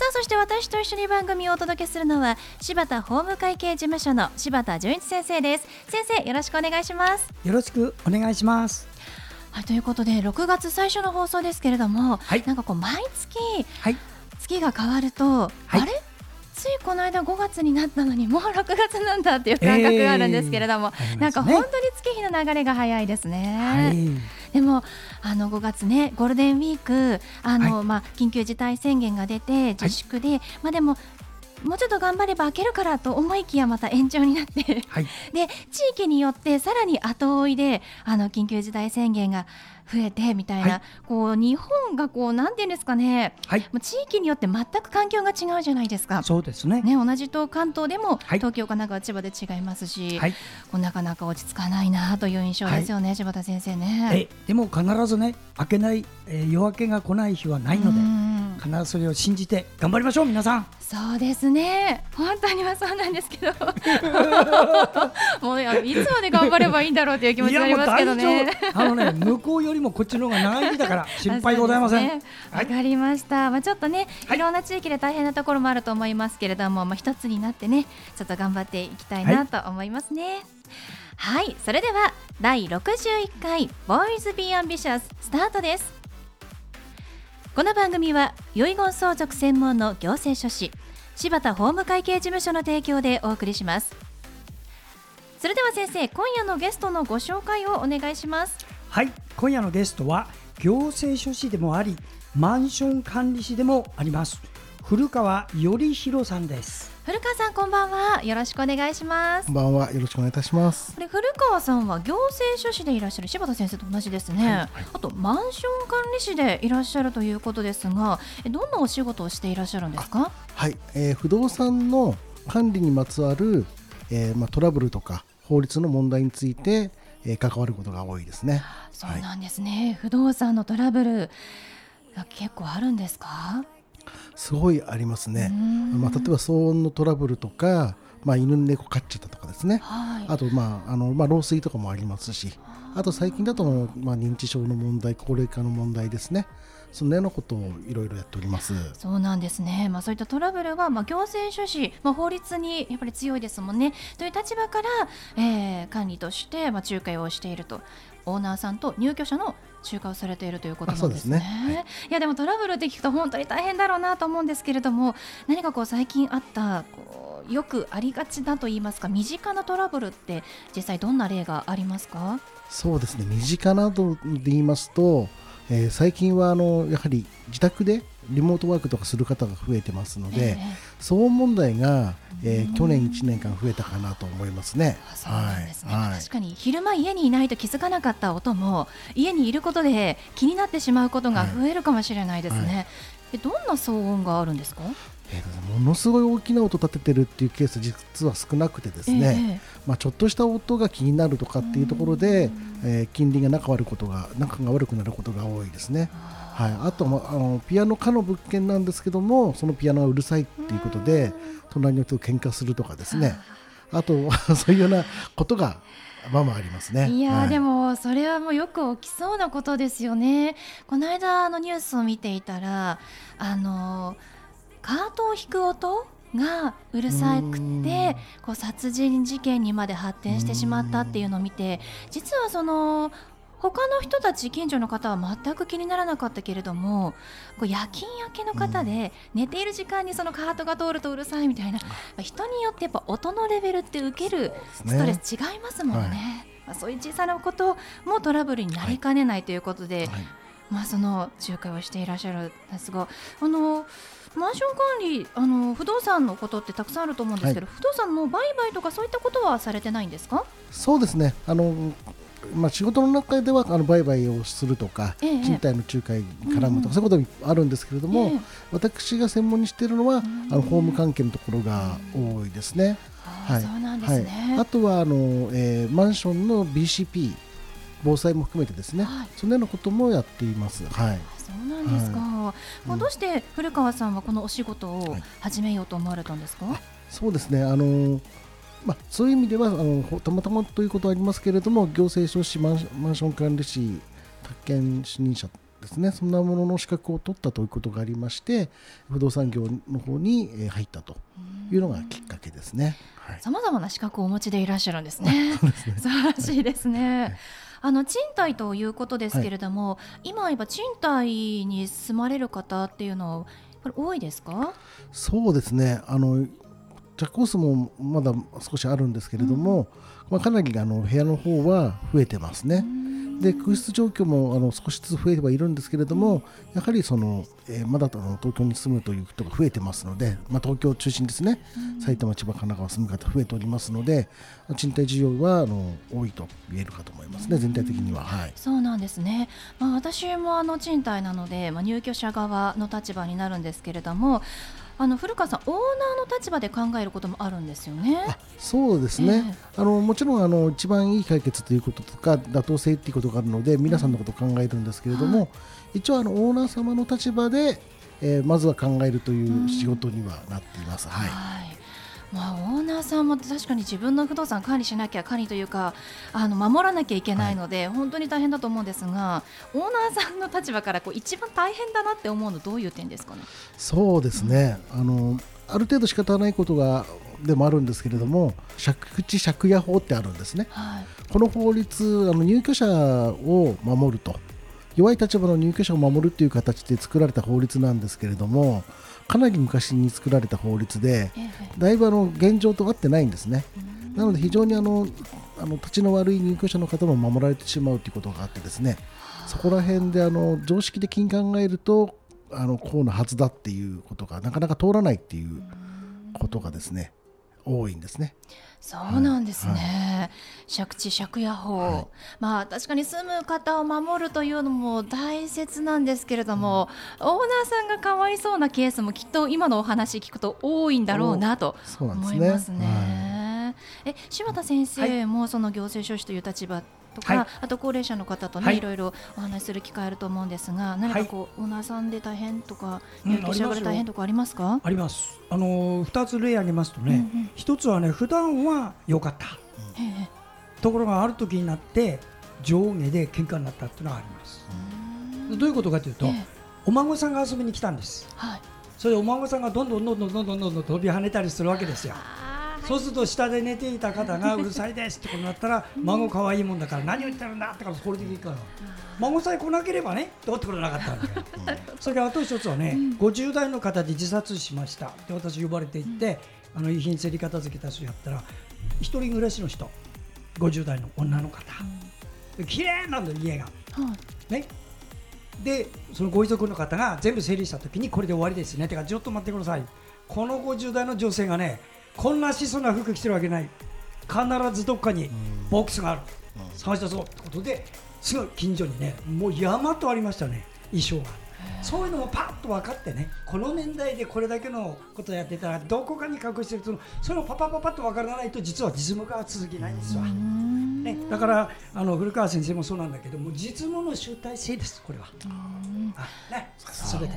さあそして私と一緒に番組をお届けするのは柴田法務会計事務所の柴田純一先生です。先生よろしくお願いします。よろしくお願いします。はいということで6月最初の放送ですけれども、はい、なんかこう毎月、はい、月が変わると、はい、あれ？ついこの間5月になったのにもう6月なんだっていう感覚があるんですけれども、えーね、なんか本当に月日の流れが早いですね。はい、でもあの5月ねゴールデンウィークあの、はい、まあ緊急事態宣言が出て自粛で、はい、まあでももうちょっと頑張れば開けるからと思いきやまた延長になってはい、で地域によってさらに後追いであの緊急事態宣言が増えてみたいな、はい、こう日本がこうなんていうんですかね、はい、地域によって全く環境が違うじゃないですか。そうですね。ね同じと関東でも、東京、神奈川、千葉で違いますし、はい、こうなかなか落ち着かないなという印象ですよね、柴田先生ね。えでも必ずね明けない、えー、夜明けが来ない日はないので。必ずそれを信じて頑張りましょう皆さん。そうですね。本当にはそうなんですけど。もういつまで頑張ればいいんだろうという気持ちになりますけどね。あのね向こうよりもこっちの方が長い日だから 心配ございません。わ、ね。はい、かりました。まあちょっとね、い、ろんな地域で大変なところもあると思いますけれどもまあ一つになってねちょっと頑張っていきたいなと思いますね、はい、はい、それでは第61回ボーイズビーアンビシャススタートです。この番組は遺言相続専門の行政書士柴田法務会計事務所の提供でお送りします。それでは先生今夜のゲストのご紹介をお願いしますはい。今夜のゲストは行政書士でもありマンション管理士でもあります。古川頼弘さんです。古川さんこんばんは。よろしくお願いします。こんばんは。よろしくお願いいたします。これ古川さんは行政書士でいらっしゃる柴田先生と同じですね、はい。はい、あとマンション管理士でいらっしゃるということですがどんなお仕事をしていらっしゃるんですか？はい、えー、不動産の管理にまつわる、えー、まあトラブルとか法律の問題について、えー、関わることが多いですね。そうなんですね、はい、不動産のトラブル結構あるんですか？すごいありますね。まあ、例えば騒音のトラブルとか、まあ、犬猫飼っちゃったとかですね、はい、あと、まああのまあ、漏水とかもありますし。あと最近だと、まあ、認知症の問題高齢化の問題ですねそのようなことをいろいろやっております。そうなんですね、まあ、そういったトラブルは、まあ、行政書士、まあ、法律にやっぱり強いですもんね。という立場から、えー、管理として、まあ、仲介をしていると。オーナーさんと入居者の仲介をされているということなんですね。すね。はい、いやでもトラブルって聞くと本当に大変だろうなと思うんですけれども何かこう最近あったこうよくありがちだと言いますか身近なトラブルって実際どんな例がありますか？そうですね。身近などで言いますと、えー、最近はあのやはり自宅でリモートワークとかする方が増えてますので、えー、騒音問題が、えー、去年1年間増えたかなと思いますね。すね、はい、確かに昼間家にいないと気づかなかった音も家にいることで気になってしまうことが増えるかもしれないですね。はいはい、どんな騒音があるんですか？えー、ものすごい大きな音立ててるっていうケース実は少なくてですね、えー、まあ、ちょっとした音が気になるとかっていうところで、えー、近隣が仲悪いことが仲が悪くなることが多いですね。はい、あとあのピアノ科の物件なんですけどもそのピアノがうるさいっていうことで隣の人と喧嘩するとかですね。あと そういうようなことがまあまあありますね。いや、はい、でもそれはもうよく起きそうなことですよね。この間のニュースを見ていたらあのカートを引く音がうるさくてこう殺人事件にまで発展してしまったっていうのを見て実はその他の人たち近所の方は全く気にならなかったけれどもこう夜勤明けの方で寝ている時間にそのカートが通るとうるさいみたいな、人によってやっぱ音のレベルって受けるストレス違いますもんね。そう、ねはい、そういう小さなこともトラブルになりかねないということで、はい。はい、まあ、その仲介をしていらっしゃるんですがあのマンション管理あの不動産のことってたくさんあると思うんですけど、不動産の売買とかそういったことはされてないんですか？そうですね。あのまあ、仕事の中ではあの売買をするとか、ええ賃貸の仲介に絡むとか、そういうこともあるんですけれども、ええ。私が専門にしているのは、あの法務関係のところが多いですね。あーそうなんですね、はい、あとはあの、えーマンションの BCP 防災も含めてですね、はい。そのようなこともやっています。はい。そうなんですか、まあどうして古川さんはこのお仕事をはい。始めようと思われたんですか、そうですね。あのまあ、そういう意味ではあのほたまたまということはありますけれども行政書士マンション管理士宅建主任者ですねそんなものの資格を取ったということがありまして不動産業の方にえー入ったというのがきっかけですね。はい、さまざまな資格をお持ちでいらっしゃるんですね。素晴らしいですね。あの賃貸ということですけれども、今今賃貸に住まれる方っていうのはこれ多いですか？そうですねあのジャコースもまだ少しあるんですけれども、まあ、かなりあの部屋の方は増えてますね。で空室状況もあの少しずつ増えてはいるんですけれども、やはりその、えーまだあの東京に住むという人が増えてますので、まあ、東京を中心ですね、埼玉、千葉、神奈川住む方増えておりますので、賃貸需要はあの多いと言えるかと思いますね、全体的には。はいそうなんですね。まあ私もあの賃貸なので、まあ入居者側の立場になるんですけれども、あの古川さんオーナーの立場で考えることもあるんですよね。あそうですね、あのもちろんあの一番いい解決ということとか妥当性ということがあるので皆さんのことを考えるんですけれども、一応あのオーナー様の立場で、えーまずは考えるという仕事にはなっています。はいはい。まあ、オーナーさんも確かに自分の不動産管理しなきゃ管理というかあの守らなきゃいけないので、本当に大変だと思うんですがオーナーさんの立場からこう一番大変だなって思うのどういう点ですかね？そうですね、あのある程度仕方ないことがでもあるんですけれども借地借家法ってあるんですね。はい、この法律あの入居者を守ると。弱い立場の入居者を守るという形で作られた法律なんですけれどもかなり昔に作られた法律でええ。だいぶあの現状と合ってないんですね。なので非常にあのあの立ちの悪い入居者の方も守られてしまうということがあってですね。そこら辺であの常識的に考えるとあのこうのはずだっていうことがなかなか通らないっていうことがですね多いんですね。そうなんですね、借地借家法、はい。まあ確かに住む方を守るというのも大切なんですけれども、オーナーさんがかわいそうなケースもきっと今のお話聞くと多いんだろうなとそうなんですね。思いますね。え柴田先生もその行政書士という立場とか、はい、あと高齢者の方とね、はい、いろいろお話しする機会あると思うんですが、何かこう、オーナーさんで大変とか、有権者が大変とかありますか？うん、あります。あの二、つ例挙げますとね、一、うんうん、つはね普段は良かった、うん、ところがある時になって上下で喧嘩になったっていうのはあります。どういうことかというと、お孫さんが遊びに来たんです。はい。それでお孫さんがどんどんどんどんどんどんどん飛び跳ねたりするわけですよ。そうすると下で寝ていた方が うるさいですってことになったら孫可愛いもんだから何を言ってるんだ？ってからこれでいいから。孫さえ来なければねどうってことなかったんだよそれからあと一つはね、50代の方で自殺しました。で私呼ばれていって、あの遺品整理片付けた人やったら一人暮らしの人50代の女の方、で綺麗なんだよ家が。はい。ね。でそのご遺族の方が全部整理した時にこれで終わりですね。てかちょっと待ってください。この50代の女性がねこんな質素な服着てるわけない。必ずどっかにボックスがある、探し出そうってことですぐ近所にねもう山とありましたね。衣装が。そういうのもパッと分かってねこの年代でこれだけのことやってたらどこかに隠してるとそれをパパパパッと分からないと実は実務が続けないんですわ。ね、だからあの古川先生もそうなんだけども実務の集大成ですこれは。あね、すべて。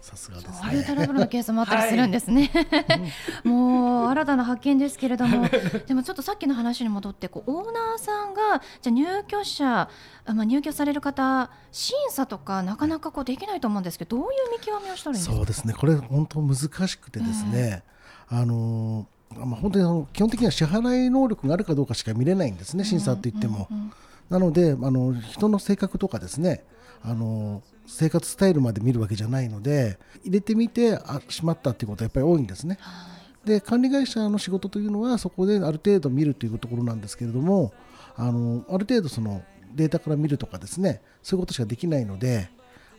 さすがですそういうね。トラブルのケースもあったりするんですね。もう新たな発見ですけれども、でもちょっとさっきの話に戻ってこうオーナーさんがじゃあ入居者、あまあ入居される方審査とかなかなかこうできないと思うんですけど、どういう見極めをしたらいいんですか？そうですね。これ本当難しくてですね、あのまあ本当にあの基本的には支払い能力があるかどうかしか見れないんですね。審査って言っても。なのであの人の性格とかですね。あの生活スタイルまで見るわけじゃないので入れてみてあしまったっていうことはやっぱり多いんですね。で管理会社の仕事というのはそこである程度見るというところなんですけれどもあのある程度そのデータから見るとかですねそういうことしかできないので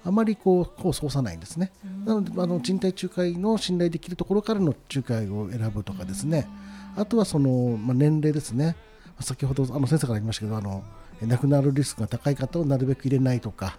あまりこうこう操作ないんですね。なのであの賃貸仲介の信頼できるところからの仲介を選ぶとかですね。あとはその、まあ、年齢ですね。先ほどあの先生から言いましたけどあの亡くなるリスクが高い方をなるべく入れないとか、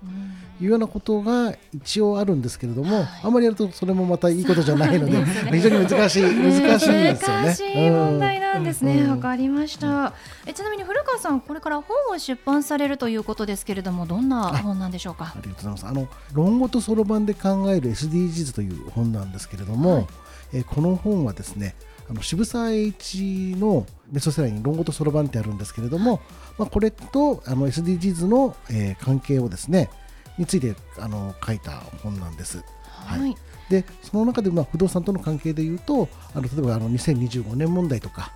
いうようなことが一応あるんですけれども、はい、あまりやるとそれもまたいいことじゃないので、ね、非常に難しい難しいですよね。難しい問題なんですね。わ、うん、かりました。えちなみに古川さんこれから本を出版されるということですけれどもどんな本なんでしょうか？ありがとうございます。あの論語とそろばんで考える SDGs という本なんですけれども、はい、えこの本はですね。あの渋沢栄一のベストセラーに論語とそろばんってあるんですけれども、まあ、これとあの SDGs の、えー、関係をですねについてあの書いた本なんです。はい、はい、でその中でまあ不動産との関係でいうとあの例えばあの2025年問題とか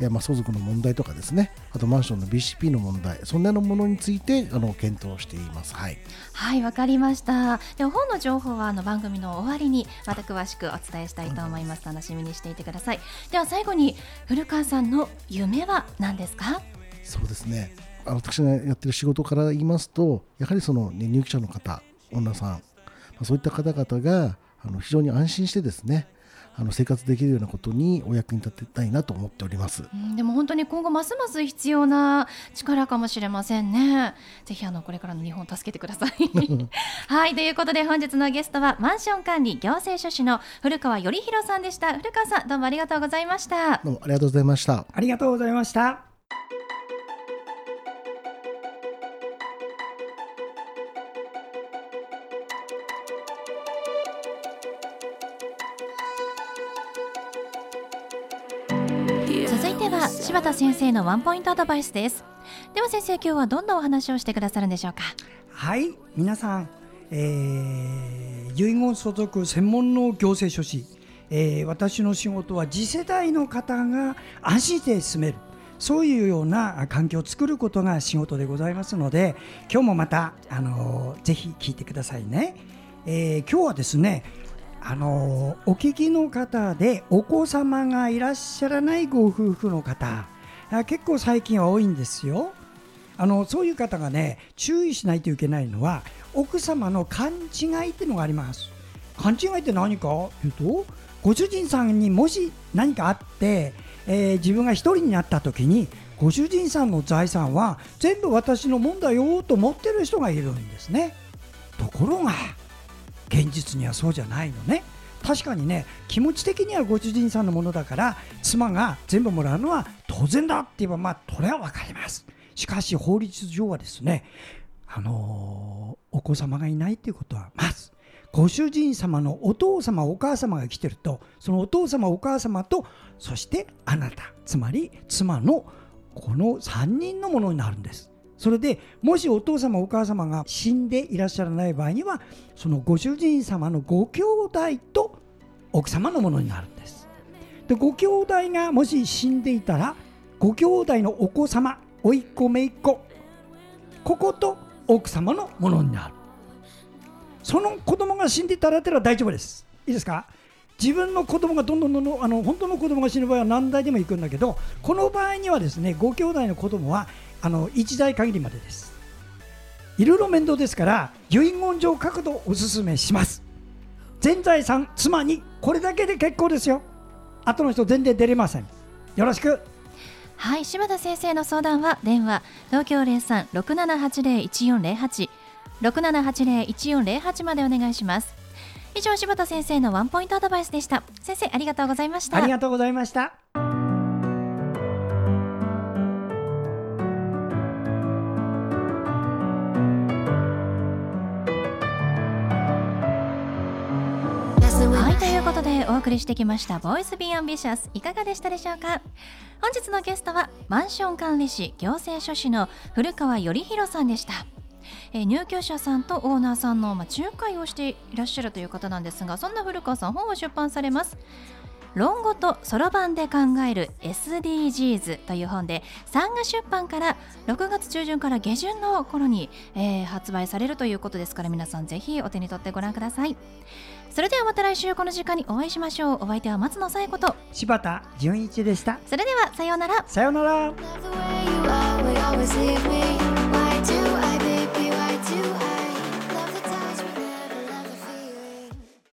いやまあ相続の問題とかですね。あとマンションの BCP の問題。そんなのものについてあの検討しています。はい。はいわかりました。では本の情報はあの番組の終わりにまた詳しくお伝えしたいと思います。楽しみにしていてください。では最後に古川さんの夢は何ですか？そうですね。私がやってる仕事から言いますとやはりその、ね、入居者の方女さんそういった方々があの非常に安心してですねあの生活できるようなことにお役に立てたいなと思っております、うん、でも本当に今後ますます必要な力かもしれませんね。ぜひあのこれからの日本を助けてください。はいということで本日のゲストはマンション管理行政書士の古川頼弘さんでした。古川さんどうもありがとうございました。どうもありがとうございました。ありがとうございました柴田先生のワンポイントアドバイスです。では先生今日はどんなお話をしてくださるんでしょうか？はい皆さん、えー、遺言相続専門の行政書士、えー、私の仕事は次世代の方が安心して住める。そういうような環境を作ることが仕事でございますので今日もまた、あのー、ぜひ聞いてくださいね、えー、今日はですねあのお聞きの方でお子様がいらっしゃらないご夫婦の方結構最近は多いんですよ。あのそういう方がね注意しないといけないのは奥様の勘違いっていうのがあります。勘違いって何か？というとご主人さんにもし何かあって、えー、自分が1人になった時にご主人さんの財産は全部私のもんだよと思ってる人がいるんですね。ところが現実にはそうじゃないのね。確かにね気持ち的にはご主人さんのものだから妻が全部もらうのは当然だって言えばまあこれは分かります。しかし法律上はですねあのー、お子様がいないっていうことはまずご主人様のお父様お母様が来てるとそのお父様お母様とそしてあなたつまり妻のこの3人のものになるんです。それでもしお父様お母様が死んでいらっしゃらない場合にはそのご主人様のご兄弟と奥様のものになるんです。でご兄弟がもし死んでいたらご兄弟のお子様甥っ子姪っ子ここと奥様のものになる。その子供が死んでいたらてら大丈夫です。いいですか？自分の子供がどんどんどんどんあの本当の子供が死ぬ場合は何代でも行くんだけどこの場合にはですねご兄弟の子供はあの1台限りまでです。いろいろ面倒ですから遺言状書くとおすすめします。全財産妻にこれだけで結構ですよ。後の人全然出れません。よろしく。はい柴田先生の相談は電話東京0367801408 6780-1408までお願いします。以上柴田先生のワンポイントアドバイスでした。先生ありがとうございました。ありがとうございましたことでお送りしてきました「ボイスビーアンビシャスいかがでしたでしょうか？本日のゲストはマンション管理士行政書士の古川頼弘さんでした。え入居者さんとオーナーさんの、ま仲介をしていらっしゃるという方なんですがそんな古川さん本を出版されます。論語とそろばんで考える SDGs という本で産賀出版から6月中旬から下旬の頃に、えー、発売されるということですから皆さんぜひお手に取ってご覧ください。それではまた来週この時間にお会いしましょう。お相手は松野紗友子と柴田純一でした。それではさようなら。さようなら